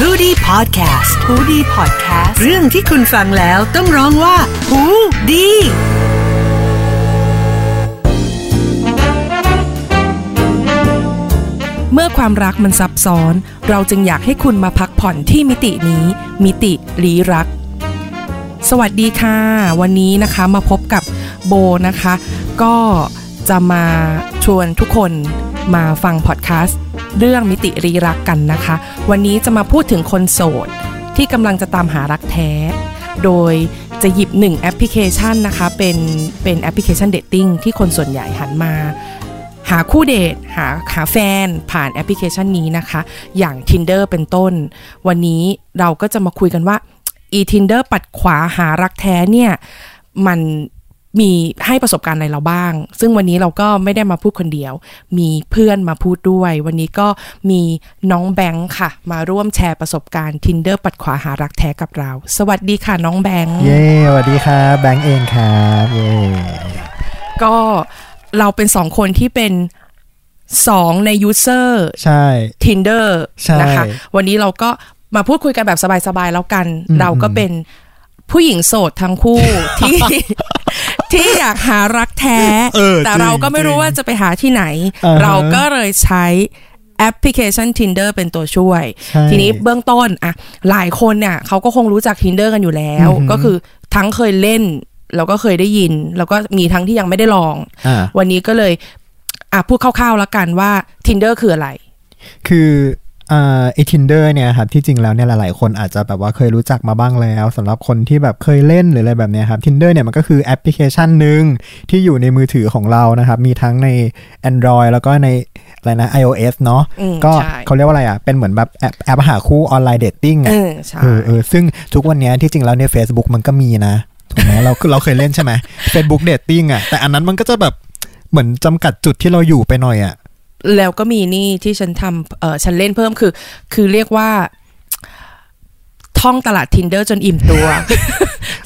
h o ดี้พอดแคสต์ฮูดี้พอดแคสต์เรื่องที่คุณฟังแล้วต้องร้องว่าหูดีเมื่อความรักมันซับซ้อน เราจึงอยากให้คุณมาพักผ่อนที่มิตินี้ มิติลี้รัก สวัสดีค่ะ วันนี้นะคะมาพบกับโบนะคะ ก็จะมาชวนทุกคนมาฟังพอดแคสต์ เรื่องมิติลี้รักกันนะคะ วันนี้จะมาพูดถึงคนโสด ที่กำลังจะตามหารักแท้ โดยจะหยิบหนึ่งแอปพลิเคชันนะคะ เป็นเป็นแอปพลิเคชัน dating ที่คนส่วนใหญ่หันมา หาคู่เดทหาหาแฟนผ่านแอปพลิเคชันนี้นะคะ อย่าง Tinder เป็นต้น วันนี้เราก็จะมาคุยกันว่า อี Tinder ปัดขวาหารักแท้เนี่ยมัน มีให้ประสบการณ์อะไรเราบ้าง ซึ่งวันนี้เราก็ไม่ได้มาพูดคนเดียว มีเพื่อนมาพูดด้วย วันนี้ก็มีน้องแบงค์ค่ะ มาร่วมแชร์ประสบการณ์ Tinder ปัดขวาหารักแท้กับเรา สวัสดีค่ะน้องแบงค์ เย้สวัสดีครับแบงค์เองครับเย้ก็เราเป็นสองคนที่เป็นสองในยูเซอร์ใช่ Tinder ใช่นะคะ วันนี้เราก็มาพูดคุยกันแบบสบายๆแล้วกันอืมเราก็เป็น ผู้หญิงโสดทั้งคู่ที่ที่อยากหารักแท้เออแต่จงเราก็ไม่รู้จงว่าจะไปหาที่ไหนอ่าฮะเราก็เลยใช้แอปพลิเคชัน Tinder เป็นตัวช่วยใช่ทีนี้เบื้องต้นอะหลายคนเนี่ยเขาก็คงรู้จัก Tinder กันอยู่แล้วอือหือก็คือทั้งเคยเล่น แล้วก็เคยได้ยิน แล้วก็มีทั้งที่ยังไม่ได้ลองอ่าวันนี้ก็เลยอะพูดคร่าวๆแล้วกันว่า Tinder คืออะไร คือ อ่าไอทินเดอร์เนี่ยครับที่จริงแล้วเนี่ยหลายๆ คนอาจจะแบบว่าเคยรู้จักมาบ้างแล้วสำหรับคนที่แบบเคยเล่นหรืออะไรแบบเนี้ยครับ Tinder เนี่ยมันก็คือแอปพลิเคชันหนึ่งที่อยู่ในมือถือของเรานะครับ มีทั้งใน Android แล้วก็ในอะไรนะ iOS เนาะอืมก็ใช่เขาเรียกว่าอะไรอะ เป็นเหมือนแบบแอปแอปหาคู่ online dating เออะอใช่เออเออซึ่งทุกวันเนี้ยที่จริงแล้วใน Facebook มันก็มีนะถูกไหมเราเราเคยเล่นใช่ไหม Facebook Dating อะแต่อันนั้นมันก็จะแบบเหมือนจำกัดจุดที่เราอยู่ไปหน่อยอะ แล้วก็มีนี่ที่ฉันทำเออฉันเล่นเพิ่มคือ คือเรียกว่าท่องตลาด Tinder จนอิ่มตัว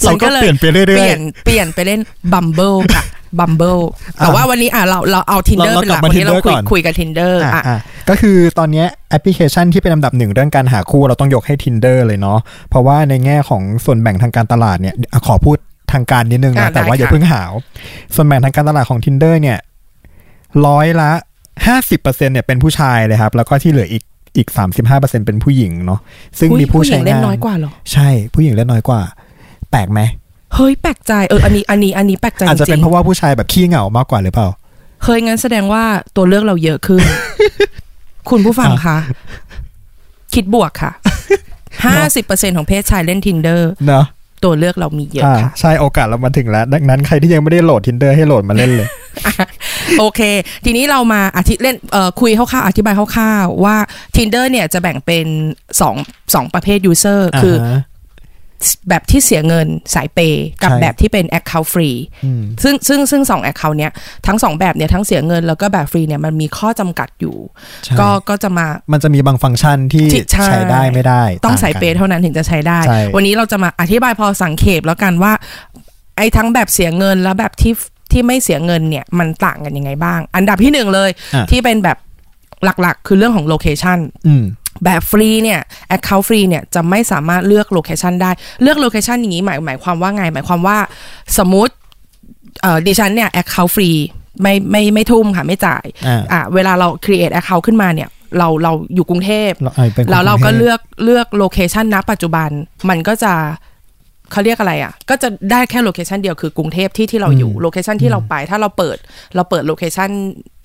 เราก็ฉัเปลี่ยนไปเรื่อยๆเปลี่ยนเปลี่ยนไปเล่น Bumble ค่ะ Bumble แต่ว่าวันนี้อะเราเราเอา Tinder เราเป็นหลักเรากลับมาวันนี้เรา Tinder คุยก่อนคุยกับ Tinder อะอะอะก็คือตอนเนี้ยแอปพลิเคชันที่เป็นอันดับหนึ่งเรื่องการหาคู่เราต้องยกให้ Tinder เลยเนาะเพราะว่าในแง่ของส่วนแบ่งทางการตลาดเนี่ยอะขอพูดทางการนิดนึงอะนะแต่ว่าได้อย่าค่ะเพิ่งหาว ส่วนแบ่งทางการตลาดของ Tinder เนี่ยร้อยละ ห้าสิบเปอร์เซ็นเนี่ยเป็นผู้ชายเลยครับ แล้วก็ที่เหลืออีกอีกสามสิบห้าเปอร์เซ็นเป็นผู้หญิงเนาะซึ่งอุ๊ยมีผู้ผู้หญิใช้งเล่นงานน้อยกว่าเหรอใช่ผู้หญิงเล่นน้อยกว่า แปลกไหมเฮ้ยแปลกใจเอออันนี้อันนี้อันนี้แปลกใจอาจจะจเป็รินงเพราะว่าผู้ชายแบบขี้เหงามากกว่าหรือเปล่าๆเฮ้ยงั้นแสดงว่าตัวเลือกเราเยอะขึ้น คุณผู้ฟังคะคิดบวกค่ะห้าสิบเปอร์เซ็นของเพศชายเล่น Tinder เนาะตัวเลือกเรามีเยอะอ่าค่ะ ใช่โอกาสเรามาถึงแล้ว ดังนั้นใครที่ยังไม่ได้โหลด tinder ให้โหลดมาเล่นเลย โอเค ทีนี้เรามาอธิเล่นเอ่อคุยคร่าวๆอธิบายคร่าวๆว่า Tinder เนี่ยจะแบ่งเป็นสองสองประเภท user คือาฮะแบบที่เสียเงินสายเปย์กับใช่แบบที่เป็น account free อืมซึ่งซึ่งซึ่งสอง account เนี้ยทั้งสองแบบเนี่ยทั้งเสียเงินแล้วก็แบบฟรีเนี่ยมันมีข้อจำกัดอยู่ใช่ก็ก็จะมามันจะมีบางฟังก์ชันที่ที่ใช่ใช้ได้ไม่ได้ ต้องาสายกันเปย์เท่านั้นถึงจะใช้ได้ใช่วันนี้เราจะมาอธิบายพอสังเขปแล้วกันว่า ไอ้ทั้งแบบเสียเงินและแบบที่ ที่ไม่เสียเงินเนี่ยมันต่างกันยังไงบ้าง อันดับที่หนึ่งเลยอะที่เป็นแบบหลักๆ คือเรื่องของ location อืมแบบฟรีเนี่ย Account ฟรีเนี่ยจะไม่สามารถเลือก location ได้เลือก location อย่างนี้หมายหมายความว่าไง หมายความว่าสมมติเอ่อดิฉันเนี่ย Account ฟรีไม่ไม่ไม่ทุ่มค่ะไม่จ่ายอ่าอะเวลาเรา create Account ขึ้นมาเนี่ยเราเราอยู่กรุงเทพเราเอาเป็นแล้วเราก็กรุงเทพเลือกเลือก location ณปัจจุบัน มันก็จะ เขาเรียกอะไรอะ ก็จะได้แค่ location เดียวคือกรุงเทพที่ที่เราอยู่อืม location ที่เราไป ถ้าเราเปิดเราเปิด location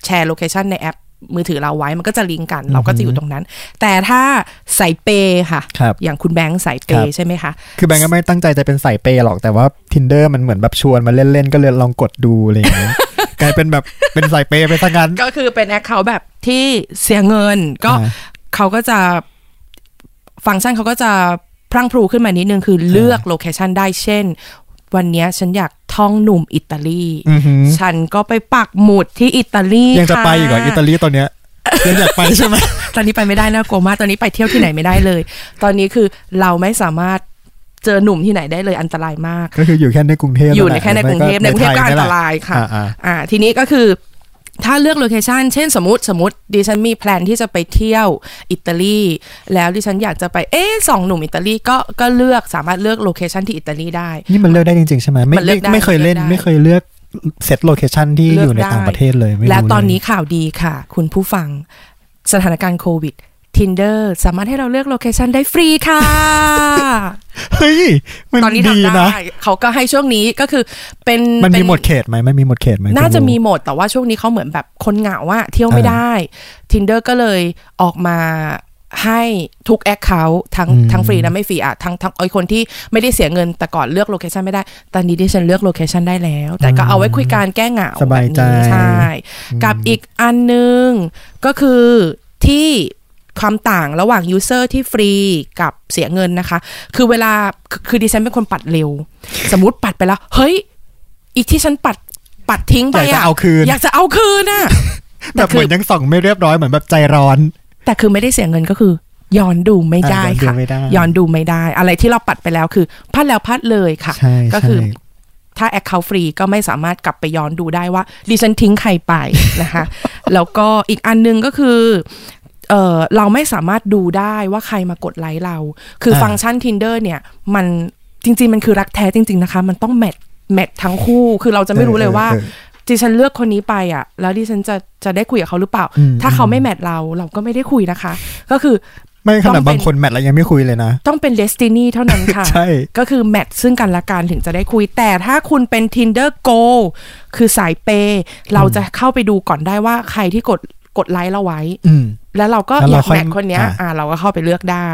แชร์ location ในแอปมือถือเราไว้มันก็จะลิงก์กัน เราก็จะอยู่ตรงนั้น แต่ถ้าสายเปย์ค่ะครับอย่างคุณแบงค์สายเปย์ครับใช่ไหมคะ คือแบงก์ก็ไม่ตั้งใจจะเป็นสายเปย์หรอกแต่ว่า Tinder มันเหมือนแบบชวนมาเล่นๆ ก็เลยลองกดดูอะไรอย่างเงี้ยกลายเป็นแบบเป็นสายเปย์ไปซะงั้น ก็คือเป็น account แบบที่เสียเงิน ก็อ่าเขาก็จะฟังก์ชันเขาก็จะ พรั่งพรูขึ้นมานิดนึงคือเลือก location ได้เช่น วันเนี้ยฉันอยากส่องหนุ่มอิตาลีอือหือฉันก็ไปปักหมุดที่อิตาลียังจะไปค่อีกเหรออิตาลีตอนเนี้ยยังอยากไปใช่ไหมตอนนี้ไปไม่ได้นะกลัวมากตอนนี้ไปเที่ยวที่ไหนไม่ได้เลย ตอนนี้คือเราไม่สามารถเจอหนุ่มที่ไหนได้เลยอันตรายมาก ก็คืออยู่แค่ในกรุงเทพอยู่แหในละแค่ในกรุงเทพในกรุงเทพก็อันตรายค่ะ อ่าอ่าอ่าทีนี้ก็คือ ถ้าเลือก location เช่นสมมติสมมติดิฉันมี plan ที่จะไปเที่ยวอิตาลี แล้วดิฉันอยากจะไปเอ๊ะส่องหนุ่มอิตาลีก็ก็เลือกสามารถเลือก location ที่อิตาลีได้ นี่มันเลือกได้จริงๆใช่ไหมไม่มันเลืไม่อกได้ไม่เคยเล่นมันเลือกได้ไม่เคยเลือกเซตโลเคชันที่เลือกอยู่ในได้ต่างประเทศเลยไม่รู้และตอนเลยนี้ข่าวดีค่ะ คุณผู้ฟังสถานการณ์โควิด Tinder สามารถให้เราเลือกโลเคชันได้ฟรีค่ะ เฮ้ย มันตอนนี้ดีทำได้นะเขาก็ให้ช่วงนี้ก็คือเป็นมันมีเป็นหมดเขตไหมมันมีหมดเขตไหมน่าจะคุณมีรู้หมดแต่ว่าช่วงนี้เขาเหมือนแบบคนเหงาว่าเที่ยวไม่เออได้ Tinder ก็เลยออกมาให้ทุก account ทั้งอืมทั้งฟรีและไม่ฟรีอะทั้งทั้งไอ้คนที่ไม่ได้เสียเงินแต่ก่อนเลือก location ไม่ได้ ตอนนี้ดิฉันเลือก location ได้แล้ว แต่ก็เอาไว้คุยการแก้เหงาสบายใจแบบนี้ใช่ กับอีกอันหนึ่งก็คือที่ ความต่างระหว่าง user ที่ฟรีกับเสียเงินนะคะ คือเวลาคือคือดิฉันเป็นคนปัดเร็ว สมมติปัดไปแล้ว เฮ้ย อีกที่ฉันปัดปัดทิ้งไปอยากจะอะเอาคืนอยากจะเอาคืนน่ะแบแต่บเหคืมืออนยังส่องไม่เรียบร้อยเหมือนแบบใจร้อน แต่คือไม่ได้เสียเงินก็คือย้อนดูไม่ได้อะย้อนดูค่ะไม่ได้ย้อนดูไม่ได้ อะไรที่เราปัดไปแล้วคือพลาดแล้วพลาดเลยค่ะใช่ก็คือใช่ถ้า account ฟรีก็ไม่สามารถกลับไปย้อนดูได้ว่าดิฉันทิ้งใครไปนะคะ แล้วก็อีกอันหนึงก็คือ เออเราไม่สามารถดูได้ว่าใครมากดไลค์เรา คืออาฟังก์ชัน Tinder เนี่ย มันจริง ๆ มันคือรักแท้จริง ๆ นะคะ มันต้อง matchแมททั้งคู่ คือเราจะไม่รู้เลยว่าออออดิฉันเลือกคนนี้ไปอะ แล้วดิฉันจะจะได้คุยกับเขาหรือเปล่าอืมถ้าเขาไม่แมทเราเราก็ไม่ได้คุยนะคะ ก็คือไม่ขต้นาอดงเป็นบางคนแมทแล้วยังไม่คุยเลยนะ ต้องเป็น destiny เท่านั้นค่ะ ใช่ ก็คือแมทซึ่งกันและกันถึงจะได้คุย แต่ถ้าคุณเป็น tinder go คือสายเปย์เราจะเข้าไปดูก่อนได้ว่าใครที่กด กดไลค์เราไว้อืมแล้วเราก็แล้วอเรายากค่อยแมทคนเนี้ยอ่าอ่า เราก็เข้าไปเลือกได้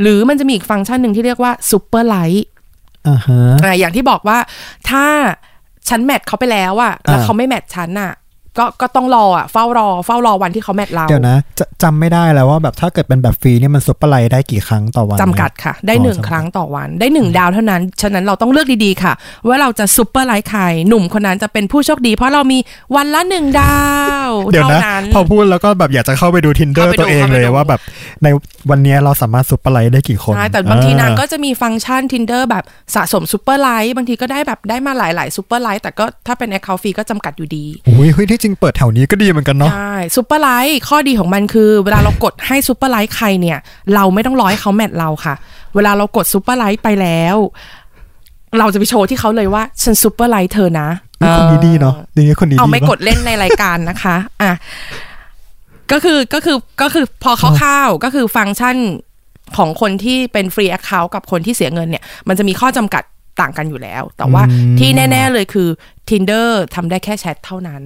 หรือมันจะมีอีกฟังก์ชันหนึ่งที่เรียกว่า super like อ่าฮะอ่าอย่างที่บอกว่าถ้าฉัน match เขาไปแล้วอะแล้วอ่าเขาไม่ match ฉันอะ ก็ก็ต้องรออะเฝ้ารอเฝ้ารอวันที่เขา match เราเดี๋ยวนะจะจำไม่ได้แล้วว่าแบบถ้าเกิดเป็นแบบฟรีนี่มัน super like ได้กี่ครั้งต่อวันจำกัดค่ะ ได้อ๋อหนึ่งจำกัดครั้งต่อวันได้หนึ่งดาวเท่านั้น ฉะนั้นเราต้องเลือกดีๆค่ะ ว่าเราจะ super like ใครหนุ่มคนนั้นจะเป็นผู้โชคดี เพราะเรามีวันละหนึ่งดาวเดี๋ยวเท่านะนั้นพอพูดแล้วก็แบบอยากจะเข้าไปดู Tinder เข้าไปดูตัวเองเลยเข้าไปดูว่าแบบในวันนี้เราสามารถ super like ได้กี่คนใช่แต่บางทีนางอ่ก็จะมีฟังก์ชัน Tinder แบบสะสม super like บางทีก็ได้แบบได้มาหลายๆ super like แต่ก็ถ้าเป็น account ฟรีก็จำกัดอยู่ดีโอ้ยเฮ้ยที่จริงเปิดแถวนี้ก็ดีเหมือนกันเนาะใช่ super like ข้อดีของมันคือ เวลาเรากดให้ super like ใครเนี่ย เราไม่ต้องรอให้เขา match เราค่ะ เวลาเรากด super like ไปแล้ว เราจะไปโชว์ที่เขาเลยว่าฉัน super like เธอนะนี่คนนี้ดีเนาะนี่คนนี้ดีเอาไม่ปะกดเล่นในรายการนะคะอะก็คือก็คือก็คือพอเขาเข้าวๆก็คือฟังก์ชันของคนที่เป็น free account กับคนที่เสียเงินเนี่ย มันจะมีข้อจำกัดต่างกันอยู่แล้ว แต่ว่าอืมที่แน่ ๆเลยคือ Tinder ทำได้แค่แชทเท่านั้น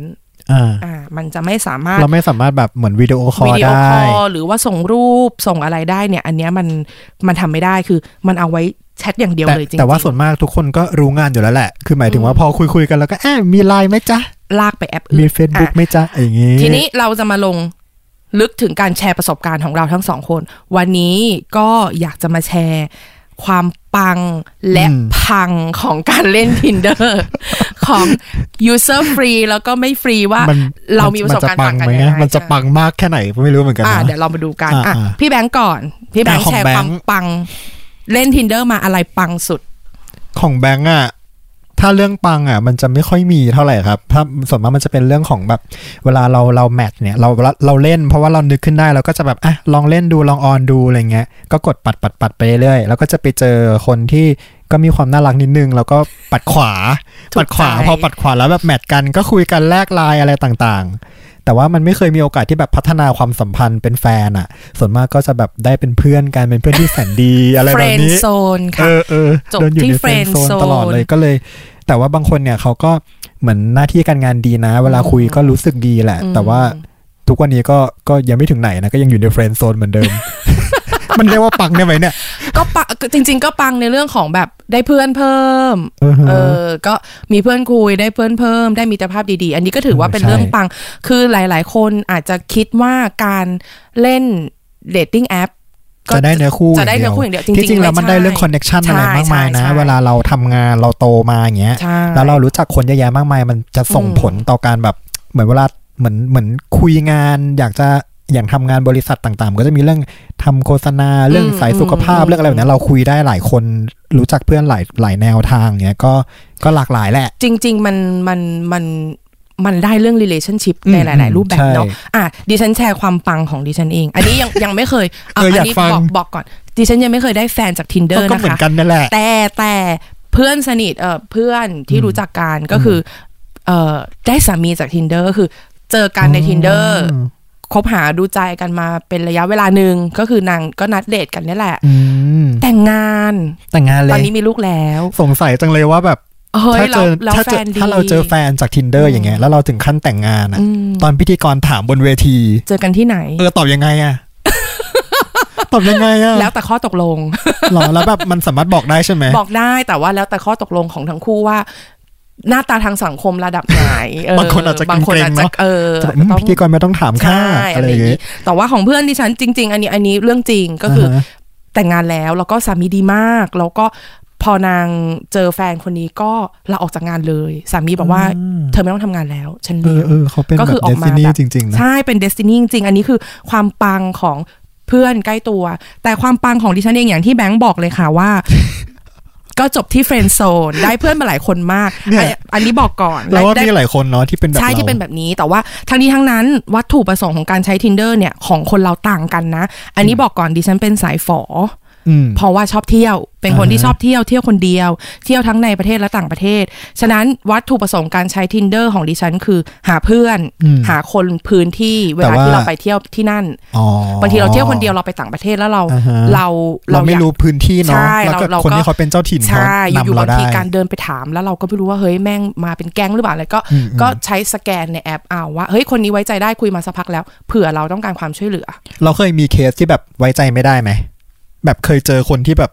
อ่าอ่ามันจะไม่สามารถเราไม่สามารถแบบเหมือนวิดีโอคอวิลดีโอได้คอลหรือว่าส่งรูปส่งอะไรได้เนี่ย อันเนี้ยมันมันทำไม่ได้คือมันเอาไว้แชทอย่างเดียวแต่เลยจริงๆแต่ว่าส่วนมากทุกคนก็รู้งานอยู่แล้วแหละ คือหมายถึงว่าพอคุยคุยๆกันแล้วก็แอบมีไลน์ไหมจ๊ะ ลากไปแอปมีอื่น Facebook อะไหมจ๊ะอย่างงี้ ทีนี้เราจะมาลงลึกถึงการแชร์ประสบการณ์ของเราทั้งสองคน วันนี้ก็อยากจะมาแชร์ ความปังและอืมพังของการเล่น Tinder ของ user free แล้วก็ไม่ฟรีว่ามันเรามีประสบการณ์มัต่างจะกันไหมยังไงมันจะปังมากแค่ไหนไม่รู้เหมือนกันอ่านะเดี๋ยวเรามาดูกันอ่าอะอ่าพี่แบงก์ก่อน พี่แบงค์อะของแชร์แบงค์ความปัง เล่น Tinder มาอะไรปังสุด ของแบงก์อะ ถ้าเรื่องปังอะมันจะไม่ค่อยมีเท่าไหร่ครับถ้าส่วนมากมันจะเป็นเรื่องของแบบ เวลาเราเรา match เนี่ยเราเราเราเล่นเพราะว่าเรานึกขึ้นได้เราก็จะแบบอะลองเล่นดูลองออนดูอะไรเงี้ยก็กดปัดปัดปัดไปเรื่อยแล้วก็จะไปเจอคนที่ก็มีความน่ารักนิดนึง แล้วก็ปัดขวาถูกปัดขวาใจพอปัดขวาแล้วแบบ match กันก็คุยกันแลกไลน์อะไรต่างๆ แต่ว่ามันไม่เคยมีโอกาสที่แบบพัฒนาความสัมพันธ์เป็นแฟนอะ ส่วนมากก็จะแบบได้เป็นเพื่อนกันเป็นเพื่อนที่แสนดีอะไรแบบ friend นี้ zone เอค่ะอเออจบเดินอยู่ที่ในเฟรน friend โซน zone ตลอดเลยก็เลย แต่ว่าบางคนเนี่ยเขาก็เหมือนหน้าที่การงานดีนะ เวลาคุยก็รู้สึกดีแหละอืมแต่ว่าทุกวันนี้ก็ก็ยังไม่ถึงไหนนะก็ยังอยู่ใน friend zone เหมือนเดิม มันเรียกว่าปังได้ไหมเนี่ย ก็ปังจริง ๆ ก็ปังในเรื่องของแบบได้เพื่อนเพิ่ม เออฮะเออก็มีเพื่อนคุยได้เพื่อนเพิ่ม ได้มิตรภาพดีๆ อันนี้ก็ถือว่าเป็นใช่เรื่องปัง คือหลาย ๆ คนอาจจะคิดว่าการเล่น dating appจะได้เนื้อคู่จะได้เนื้อคู่อย่างเดียวจริงๆที่จริงแล้วมันได้ไม่ใช่เรื่อง connection ใช่อะไรมากมายนะใช่ใช่เวลาเราทำงานเราโตมาอย่างเงี้ยใช่แล้วเรารู้จักคนเยอะแยะมากมาย มันจะส่งอืมผลต่อการแบบเหมือนเวลาเหมือนเหมือนคุยงาน อยากจะ อย่างทำงานบริษัทต่างๆ ก็จะมีเรื่องทำโฆษณาเรื่องสายสุขภาพเรื่องอะไรแบบนี้เราคุยได้หลายคนรู้จักเพื่อนหลายหลายแนวทางเนี้ยก็ก็หลากหลายแหละ จริง ๆ มันมันมันมันได้เรื่อง relationship อืมในหลาย ๆ รูปแบบใช่เนาะอะดิฉันแชร์ความปังของดิฉันเอง อันนี้ยังยังไม่เคยะเอออยากนี้ฟังบอกบอกก่อน ดิฉันยังไม่เคยได้แฟนจาก tinder ก็นะเหมือนคะกันนั่นแหละแต่แต่เพื่อนสนิทเออเพื่อนที่รู้จักกันก็คือเออได้สามีจาก tinder ก็คือ เจอกันใน tinder คบหาดูใจกันมาเป็นระยะเวลาหนึ่งก็คือนางก็นัดเดทกันนี่แหละอืมแต่งงานแต่งงานเลตอนยนี้มีลูกแล้ว สงสัยจังเลยว่าแบบเฮ้ยถ้าเจอแล้วถ้าแฟเจอนดีถ้าเราเจอแฟนจาก tinder อย่างเงี้ยแล้วเราถึงขั้นแต่งงานอะอืมตอนพิธีกรถามบนเวที เจอกันที่ไหน เออตอบยังไงอะตอบยังไงอะแล้วแต่ข้อตกลงหรอแล้วแบบมันสามารถบอกได้ใช่ไหมบอกได้แต่ว่าแล้วแต่ข้อตกลงของทั้งคู่ว่า หน้าตาทางสังคมระดับไหนเบางคนอาจจะบางคนอาจเกรงๆจะเนอะเออจะอืมต้องพิธีกรไม่ต้องถามค่าใช่อะอะไรไรออย่าย่างงงี้นี้แต่ว่าของเพื่อนดิฉันจริง ๆ อันนี้อันนี้เรื่องจริงก็คืออาฮะแต่งงานแล้วแล้วก็สามีดีมาก แล้วก็พอนางเจอแฟนคนนี้ก็ลาออกจากงานเลย สามีบอกว่าเธอไม่ต้องทำงานแล้ว ฉันเอเลี้อยงเออเขาเป็นก็แบคือบอเดอกซิมานี่แบบจริงๆนะใช่เป็นเดสตินีจริงๆอันนี้คือความปังของเพื่อนใกล้ตัว แต่ความปังของดิฉันเองอย่างที่แบงค์บอกเลยค่ะว่า ก็จบที่เฟรนด์โซนได้เพื่อนมาหลายคนมากเนี่ยอันอันนี้บอกก่อนเราว่าได้มีหลายคนเนาะที่เป็นแบบใช่เราที่เป็นแบบนี้แต่ว่าทั้งนี้ทั้งนั้นวัตถุประสงค์ของการใช้ tinder เนี่ยของคนเราต่างกันนะ อันนี้บอกก่อนดิฉันเป็นสายฝออืม เพราะว่าชอบเที่ยว เป็นคนที่อ่าฮะชอบเที่ยวเที่ยวคนเดียว เที่ยวทั้งในประเทศและต่างประเทศ ฉะนั้นวัตถุประสงค์การใช้ tinder ของดิฉันคือ หาเพื่อนอืมหาคนพื้นที่เวแต่ลาว่าที่เราไปเที่ยวที่นั่นอ๋อบางทีเราเที่ยวคนเดียวเราไปต่างประเทศแล้วเราอ่าฮะเราเราไม่อยกรู้พื้นที่เนาะใช่แล้วก็เราเราคนก็ที่เขาเป็นเจ้าถิ่นเขาใช่อยู่นำๆเราบางได้ทีการเดินไปถามแล้วเราก็ไม่รู้ว่าเฮ้ยแม่งมาเป็นแก๊งหรือเปล่าอะไรก็อืมอืมก็ใช้สแกนในแอปเอาว่าเฮ้ยคนนี้ไว้ใจได้คุยมาสักพักแล้ว เผื่อเราต้องการความช่วยเหลือ เราเคยมีเคสที่แบบไว้ใจไม่ได้ไหม แบบเคยเจอคนที่แบบ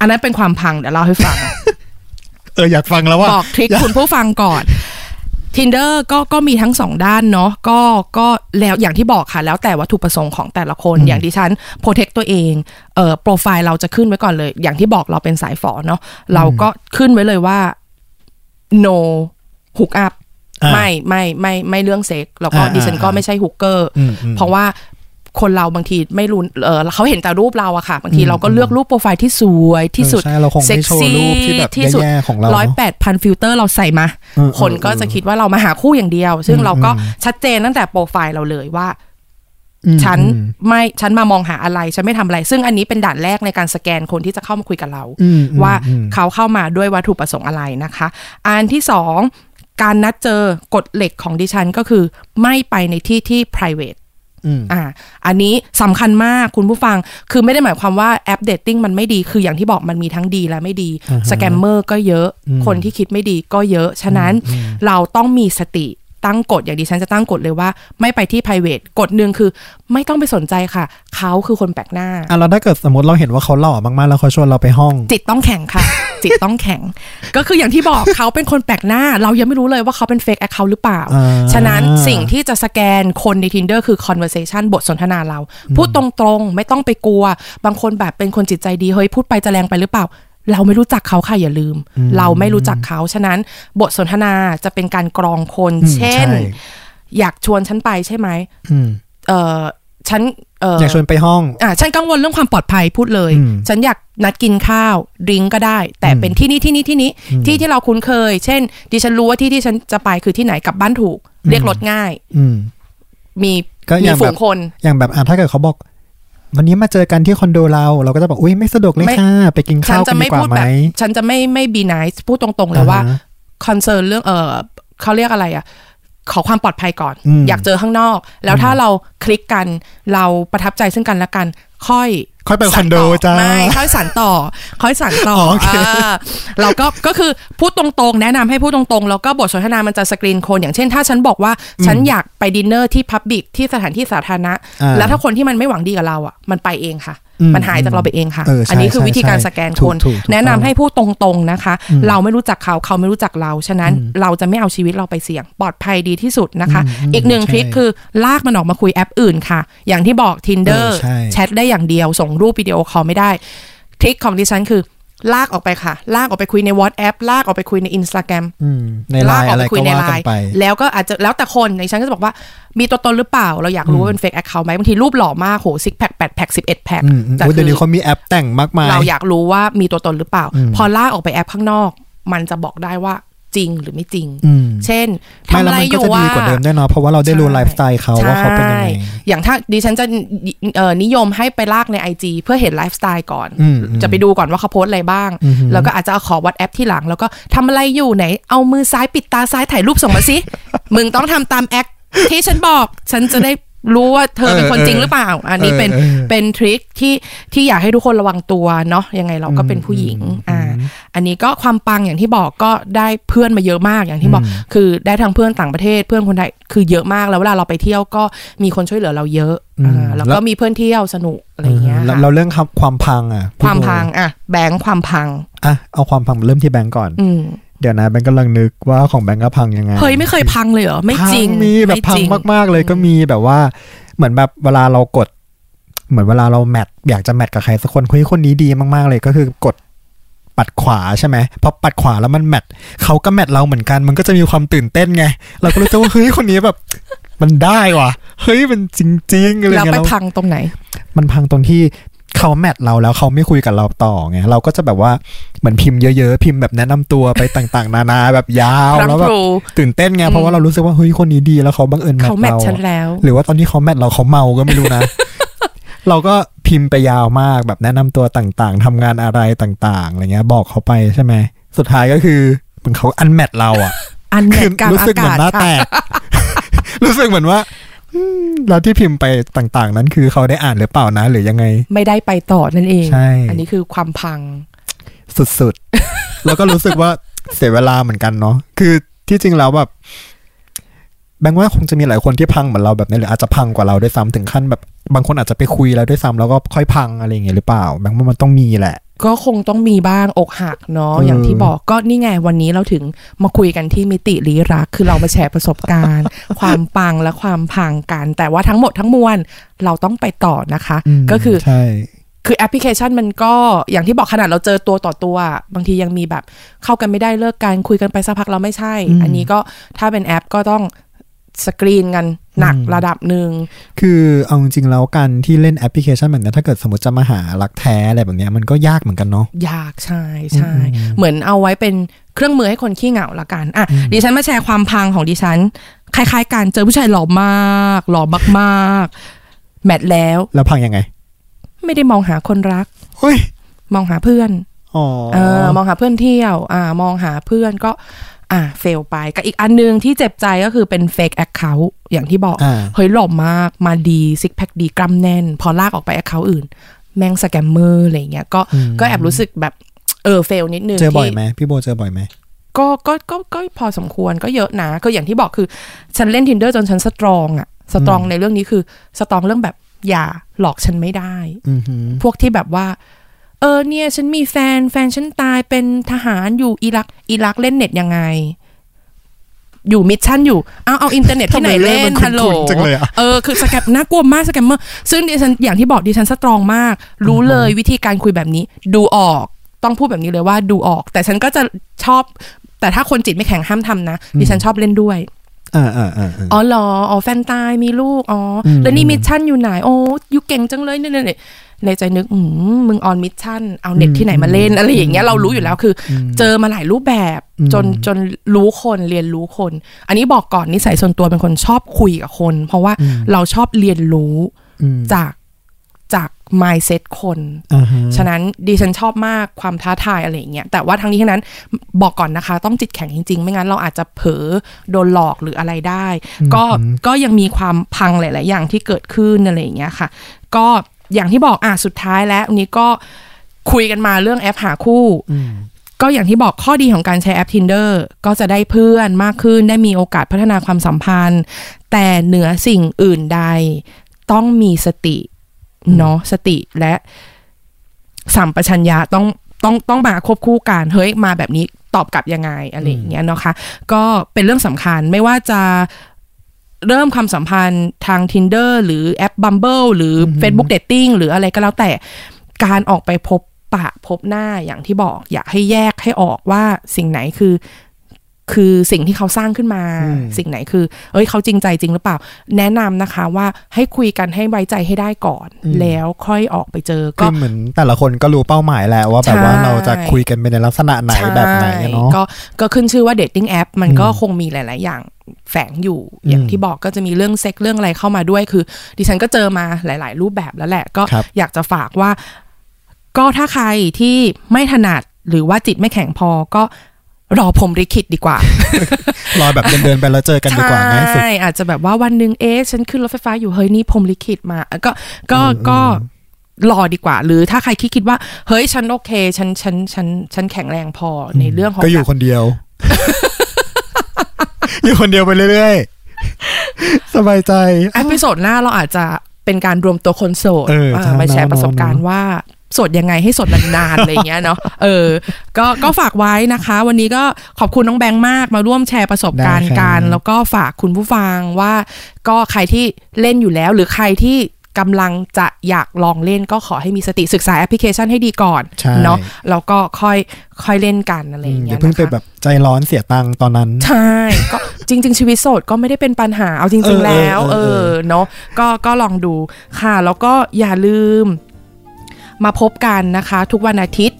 อันนั้นเป็นความพังเดี๋ยวเล่าให้ฟัง เอออยากฟังแล้วว่าบอก trick คุณผู้ฟังก่อน Tinder ก็ก็มีทั้งสองด้านเนาะก็ก็แล้วอย่างที่บอกค่ะ แล้วแต่วัตถุประสงค์ของแต่ละคนอืมอย่างที่ฉัน protect ตัวเองเอ่อโปรไฟล์เราจะขึ้นไว้ก่อนเลย อย่างที่บอกเราเป็นสายฝอเนาะเราก็ขึ้นไว้เลยว่า no hook up อ่าไม่ไม่ไม่ไม่เรื่องเซ็กซ์แล้วก็อ่าดิฉันก็อ่าไม่ใช่ hooker อืมอืมเพราะว่า คนเราบางทีไม่รู้เออเขาเห็นแต่รูปเราอะค่ะบางทีอืมเราก็เลือกรูปโปรไฟล์ที่สวยที่สุดเออใช่เราคงไม่โชว์รูปที่แบบที่สุดแย่ๆของเราร้อยแปดพันฟิลเตอร์เราใส่มาเออคนก็เออจะคิดว่าเรามาหาคู่อย่างเดียว ซึ่งอืมเราก็อืมชัดเจนตั้งแต่โปรไฟล์เราเลยว่าอืมฉันอืมไม่ฉันมามองหาอะไร ฉันไม่ทำอะไร ซึ่งอันนี้เป็นด่านแรกในการสแกนคนที่จะเข้ามาคุยกับเราอืมอืมว่าอืมเขาเข้ามาด้วยวัตถุประสงค์อะไรนะคะ อันที่สองการนัดเจอกฎเหล็กของดิฉันก็คือ ไม่ไปในที่ที่ private อืมอ่า อันนี้สำคัญมากคุณผู้ฟัง คือไม่ได้หมายความว่าแอป dating มันไม่ดี คืออย่างที่บอกมันมีทั้งดีและไม่ดีอ่าฮะ scammer ก็เยอะอืมคนที่คิดไม่ดีก็เยอะ ฉะนั้นเราต้องมีสติ ตั้งกฎอย่างดิฉันจะตั้งกฎเลยว่า ไม่ไปที่ private กฎหนึ่งคือ ไม่ต้องไปสนใจค่ะ เขาคือคนแปลกหน้าอะแล้วถ้าเกิดสมมติเราเห็นว่าเขาหล่อมากๆ แล้วเขาชวนเราไปห้อง จิตต้องแข็งค่ะ จิตต้องแข็ง ก็คืออย่างที่บอกเขาเป็นคนแปลกหน้า เรายังไม่รู้เลยว่าเขาเป็น fake account หรือเปล่าอ่าฉะนั้นสิ่งที่จะสแกนคนใน tinder คือ conversation บทสนทนาเรา พูดตรงๆ ไม่ต้องไปกลัว บางคนแบบเป็นคนจิตใจดีเฮ้ยพูดไปจะแรงไปหรือเปล่า เราไม่รู้จักเขาค่ะอย่าลืม เราไม่รู้จักเขาฉะนั้นบทสนทนาจะเป็นการกรองคนอืมเช่นใช่อยากชวนฉันไปใช่ไหมอืมเออฉันเอออยากชวนไปห้องอ่าฉันกังวลเรื่องความปลอดภัยพูดเลยอืมฉันอยากนัดกินข้าวดริงก์ก็ได้ แต่อืมเป็นที่นี่ที่นี่ที่นี้ที่ที่เราคุ้นเคย เช่น ดิฉันรู้ว่าที่ที่ฉันจะไปคือที่ไหนกลับบ้านถูก เรียกรถง่ายอืมมีก็อมีย่างฝูแบบงคนอย่างแบบอะถ้าเกิดเขาบอก วันนี้มาเจอกันที่คอนโดเราเราก็จะบอกอุ้ยไม่สะดวกเลยไม่ค่ะไปกินฉัข้าวจะกันดีไม่กว่าพูดไหมแบบฉันจะไม่ไม่บีน c e พูดตรงๆเลยว่าอ่าฮะคอนเซิร์นเรื่องเออเขาเรียกอะไรอะขอความปลอดภัยก่อนอืมอยากเจอข้างนอก แล้วถ้าเราคลิกกันเราประทับใจซึ่งกันและกัน ค่อย ค่อยไปคอนโดสานต่จ้าไม่ค่อยสานต่อ ค่อยสานต่ออ๋อโอเคาเราก็ก็คือพูดตรงๆ แนะนำให้พูดตรงๆ แล้วก็บทสนทนามันจะสกรีนคน อย่างเช่น ถ้าฉันบอกว่าฉันอยากไปดินเนอร์ที่ public ที่สถานที่สาธารณะอ่าแล้วถ้าคนที่มันไม่หวังดีกับเราอะมันไปเองค่ะอื มมันหายจากเราไปเองค่ะเออใช่อันนี้คือใช่วิธีการใช่สแกนถูคกนถูกถูกแนะนำต้องให้พูดตรงๆนะคะ เราไม่รู้จักเขาเขาไม่รู้จักเรา ฉะนั้นเราจะไม่เอาชีวิตเราไปเสี่ยง ปลอดภัยดีที่สุดนะคะอืมอีกหนึ่งใช่ trick คือลากมันออกมาคุยแอปอื่นค่ะ อย่างที่บอก Tinder เออใช่แชทได้อย่างเดียว ส่งรูป video call ไม่ได้ trick ของดิฉันคือ ลากออกไปค่ะ ลากออกไปคุยใน WhatsApp ลากออกไปคุยใน Instagram อืมในไลลากน์ออกอะไรไปคุก็ยในว่าไลกันน์ไป แล้วก็อาจจะแล้วแต่คนในฉันก็จะบอกว่า มีตัวตนหรือเปล่า เราอยากรู้ว่าเป็น fake account ไหมบางทีรูปหล่อมากโห six pack แปดแพคสิบเอ็ดแพคอืมอืมแต่โอ้ยคืเดี๋ยวอนี้เขามีแอปแต่งมากมาย เราอยากรู้ว่ามีตัวตนหรือเปล่าอืมพอลากออกไปแอปข้างนอก มันจะบอกได้ว่า จริงหรือไม่จริงอืมเช่นไม่ทำแล้อะวไรมันอก็ยู่จะว่าดีกว่าเดิมด้วยเนาะเพราะว่าเราได้รู้ไลฟ์สไตล์เขาว่าเขาเป็นยังไงใช่อย่างถ้าดิฉันจะเอ่อนิยมให้ไปลากใน IG เพื่อเห็นไลฟ์สไตล์ก่อนอืมอืมจะไปดูก่อนว่าเขาโพสต์อะไรบ้างอือฮึแล้วก็อาจจะเอาขอ WhatsApp ทีหลัง แล้วก็ทำอะไรอยู่ไหน เอามือซ้ายปิดตาซ้ายถ่ายรูปส่งมาสิ มึงต้องทำตาม act ที่ฉันบอก ฉันจะได้ รู้ว่าเธอเป็นคนจริงหรือเปล่า อันนี้เป็นเออเออเป็น trick ที่ที่อยากให้ทุกคนระวังตัวเนาะยังไงเราก็เป็นผู้หญิงอ่าอันนี้ก็ความปังอย่างที่บอกก็ได้เพื่อนมาเยอะมากอย่างที่บอก คือได้ทั้งเพื่อนต่างประเทศเพื่อนคนไทยคือเยอะมากแล้วเวลาเราไปเที่ยวก็มีคนช่วยเหลือเราเยอะอืมอ่าแล้วแล้ก็วมีเพื่อนเที่ยวสนุกอะไรอย่างเงี้ยแล้วค่ะเราเรื่องความความพังอะ ความพังอะแบงค์ความพังอะเอาความพังเริ่มที่แบงก์ก่อน อืม เดี๋ยวนะแบงก์กำลังนึกว่าของแบงก์ก็พังยังไงเฮ้ยไม่เคยพังเลยเหรอ ไม่จริงพัมีแบบไม่พัจงริมาก ๆ เลยก็มีแบบว่า เหมือนแบบเวลาเรากด เหมือนเวลาเราแมทอยากจะแมทกับใครสักคนเฮ้ยคนนี้ดีมาก ๆ เลยก็คือกดปัดขวาใช่ไหมพอปัดขวาแล้วมันแมทเขาก็แมทเราเหมือนกันมันก็จะมีความตื่นเต้นไง เราก็รู้สึกว่าเฮ้ยคนนี้แบบมันได้ว่ะ เฮ้ยมันจริงๆอะไรแล้วเงี้ยไปแล้วพังตรงไหน มันพังตรงที่ เขาแมทเราแล้วเขาไม่คุยกับเราต่อไงเราก็จะแบบว่าเหมือนพิมพ์เยอะๆ พิมพ์แบบแนะนำตัวไปต่างๆ นานาแบบยาวพรังแล้วแบบพรูตื่นเต้นไงเพราะว่าเรารู้สึกว่าเฮ้ยคนนี้ดีแล้วเขาบังเอิญแมทเขาแมทเราฉันอะแล้วหรือว่าตอนที่เขาแมทเราเขาเมาก็ไม่รู้นะ เราก็พิมพ์ไปยาวมากแบบแนะนำตัวต่างๆทำงานอะไรต่างๆอะไรเงี้ย บอกเขาไปใช่ไหมสุดท้ายก็คือเหมือนเขาอันแมทเราอะอันแมคืทกลางรู้อาสึกเหมือกานศหน้าแตค่ะกรู้สึกเหมือนว่าอืม แล้วที่พิมพ์ไปต่างๆ นั้นคือเขาได้อ่านหรือเปล่านะ หรือยังไง ไม่ได้ไปต่อนั่นเองใช่อันนี้คือความพัง สุดๆ แล้วก็รู้สึกว่าเสียเวลาเหมือนกันเนาะคือที่จริงแล้วแบบแบงค์ว่าคงจะมีหลายคนที่พังเหมือนเราแบบนี้หรืออาจจะพังกว่าเราด้วยซ้ำถึงขั้นแบบ บางคนอาจจะไปคุยแล้วด้วยซ้ำแล้วก็ค่อยพังอะไรอย่างเงี้ยหรือเปล่าแบงค์ว่ามันต้องมีแหละ ก็คงต้องมีบ้างอกหักเนาะเออออย่างที่บอกก็นี่ไงวันนี้เราถึงมาคุยกันที่มิติลี้รัก คือเรามาแชร์ประสบการณ์ ความปังและความพังกัน แต่ว่าทั้งหมดทั้งมวลเราต้องไปต่อนะคะมก็คือใช่คือแอปพลิเคชันมันก็อย่างที่บอกขนาดเราเจอตัวต่อตัว บางทียังมีแบบเข้ากันไม่ได้เลิกกันคุยกันไปสักพักเราไม่ใช่ อันนี้ก็ถ้าเป็นแอปก็ต้องสกรีนกัน หนักระดับหนึ่ง คือเอาจริงๆแล้วการที่เล่นแอปพลิเคชันแบบนี้ถ้าเกิดสมมติจะมาหารักแท้อะไรแบบเนี้ยมันก็ยากเหมือนกันเนาะยากใช่ใช่อืมเหมือนเอาไว้เป็นเครื่องมือให้คนขี้เหงาละกันอะดิฉันมาแชร์ความพังของดิฉัน คล้ายๆกันเจอผู้ชายหล่อมาก หล่อมากๆ match แล้ว แล้วพังยังไง ไม่ได้มองหาคนรักเฮ้ยมองหาเพื่อนอ๋อเออมองหาเพื่อนเที่ยว อ่ามองหาเพื่อนก็ อ่า fail ไปกับอีกอันหนึ่งที่เจ็บใจก็คือเป็น fake account อย่างที่บอกอ่าเฮ้ยหล่อมากมาดีซิกแพคดีกล้ามแน่น พอลากออกไป account อื่น แม่ง scammer อะไรเงี้ยก็อืมก็แอบรู้สึกแบบเออ fail นิดนึงเจอบ่อยที่ไหมพี่โบเจอบ่อยไหมก็ก็ก็ก็พอสมควรก็เยอะนะก็อย่างที่บอกคือ ฉันเล่น Tinder จนฉัน strong อะ strong ในเรื่องนี้คือstrong เรื่องแบบอย่าหลอกฉันไม่ได้อือหือพวกที่แบบว่า เออเนี่ยฉันมีแฟนแฟนฉันตายเป็นทหารอยู่อิรักอิรักเล่นเน็ตยังไง อยู่ mission อยู่เอาเอาอินเทอร์เน็ตที่ไหนเล่นทำไมเรื่องมันฮัลโหลคุ้นๆจังเลยอะเออคือ scam น่ากลัวมาก scammer ซึ่งดิฉันอย่างที่บอกดิฉัน strong มาก รู้เลยวิธีการคุยแบบนี้ ดูออกต้องพูดแบบนี้เลยว่าดูออก แต่ฉันก็จะชอบ แต่ถ้าคนจิตไม่แข็งห้ามทำนะดิฉันชอบเล่นด้วย อ่าอ่าอ่าอ่าอ๋อเหรออ๋อแฟนตายมีลูกอ๋ออมแล้วนี่ mission อยู่ไหนโอ้ you เก่งจังเลยเนี่ยเนี่ยในใจนึกอืมมึง on mission เอาเน็ตที่ไหนมาเล่นอะไรอย่างเงี้ยเรารู้อยู่แล้วคือเจอมาหลายรูปแบบอืมจนจนรู้คนเรียนรู้คน อันนี้บอกก่อนนิสัยส่วนตัวเป็นคนชอบคุยกับคน เพราะว่าเราชอบเรียนรู้อืมจากจาก mindset คนอ่าฮะฉะนั้นดิฉันชอบมากความท้าทายอะไรอย่างเงี้ยแต่ว่าทั้งนี้ทั้งนั้นบอกก่อนนะคะ ต้องจิตแข็งจริงๆ ไม่งั้นเราอาจจะเผลอโดนหลอกหรืออะไรได้ ก็ก็ยังมีความพังหลาย ๆ อย่างที่เกิดขึ้นอะไรอย่างเงี้ยค่ะ ก็อย่างที่บอกอะสุดท้ายแล้ววันนี้ก็คุยกันมาเรื่องแอปหาคู่อืมก็อย่างที่บอกข้อดีของการใช้แอป Tinder ก็จะได้เพื่อนมากขึ้นได้มีโอกาสพัฒนาความสัมพันธ์ แต่เหนือสิ่งอื่นใด ต้องมีสติ เนาะสติและสัมปชัญญะต้องต้องต้องมาควบคู่กันเฮ้ยมาแบบนี้ตอบกลับยังไงอะไรอย่างเงี้ยเนาะคะก็เป็นเรื่องสำคัญไม่ว่าจะเริ่มความสัมพันธ์ทาง Tinder หรือแอป Bumble หรือ Facebook Dating หรืออะไรก็แล้วแต่การออกไปพบปะพบหน้าอย่างที่บอก อยากให้แยกให้ออกว่าสิ่งไหนคือ คือสิ่งที่เขาสร้างขึ้นมาอืมสิ่งไหนคือ เอ้ยเขาจริงใจจริงหรือเปล่า แนะนำนะคะว่าให้คุยกันให้ไว้ใจให้ได้ก่อน แล้วค่อยออกไปเจอคืก็เหมือนแต่ละคนก็รู้เป้าหมายแหละว่าแบบว่าใช่เราจะคุยกันไปในลักษณะไหนแบบไหนอะเนาะใช่ก็ก็ขึ้นชื่อว่า dating แอปมันก็อืมคงมีหลาย ๆ อย่างแฝงอยู่อย่างอืมที่บอกก็จะมีเรื่องเซ็กเรื่องอะไรเข้ามาด้วยคือ ดิฉันก็เจอมาหลาย ๆ รูปแบบแล้วแหละก็ครับอยากจะฝากว่า ก็ถ้าใครที่ไม่ถนัดหรือว่าจิตไม่แข็งพอก็ รอพรหมลิขิตดีกว่า รอแบบเดินๆไปแล้วเจอกันดีกว่าง่ายสุดใช่อาจจะแบบว่าวันหนึ่งเอ๊ะฉันขึ้นรถไฟฟ้าอยู่เฮ้ยนี่พรหมลิขิตมา ก็ก็ก็รอดีกว่า หรือถ้าใครคิดคิดว่า เฮ้ยฉันโอเค ฉันฉันฉันฉันแข็งแรงพอในเรื่องของก็อยู่แบบคนเดียว อยู่คนเดียวไปเรื่อยๆ สบายใจ episode หน้าเราอาจจะเป็นการรวมตัวคนโสดเอออ่าใช่มาแชร์เนอะประสบการณ์ว่าโสดยังไงให้โสดนานๆอะไรอย่างเงี้ยเนาะเออ ก็ก็ฝากไว้นะคะ วันนี้ก็ขอบคุณน้องแบงค์มากมาร่วมแชร์ประสบการณ์กัน แล้วก็ฝากคุณผู้ฟังว่า ก็ใครที่เล่นอยู่แล้วหรือใครที่กำลังจะอยากลองเล่นก็ขอให้มีสติศึกษาแอปพลิเคชันให้ดีก่อนใช่เนาะแล้วก็ค่อยค่อยเล่นกันอะไรอย่างอเงี้ย่ายเพิ่งไปนะคะแบบใจร้อนเสียตังค์ตอนนั้น ใช่ก็จริง ๆ ชีวิตโสดก็ไม่ได้เป็นปัญหาเอาจริงเอๆอแล้วเอเออเอออเนาะก็ก็ลองดูค่ะ แล้วก็อย่าลืม มาพบกันนะคะทุกวันอาทิตย์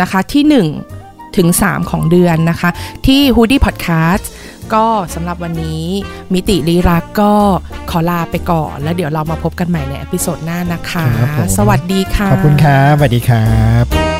นะคะที่ 1 ถึง 3 ของเดือนนะคะ ที่ Hoodie Podcast ก็สำหรับวันนี้มิติลีรักก็ขอลาไปก่อน แล้วเดี๋ยวเรามาพบกันใหม่ใน episode หน้านะคะครับผมสวัสดีค่ะ ขอบคุณครับสวัสดีครับ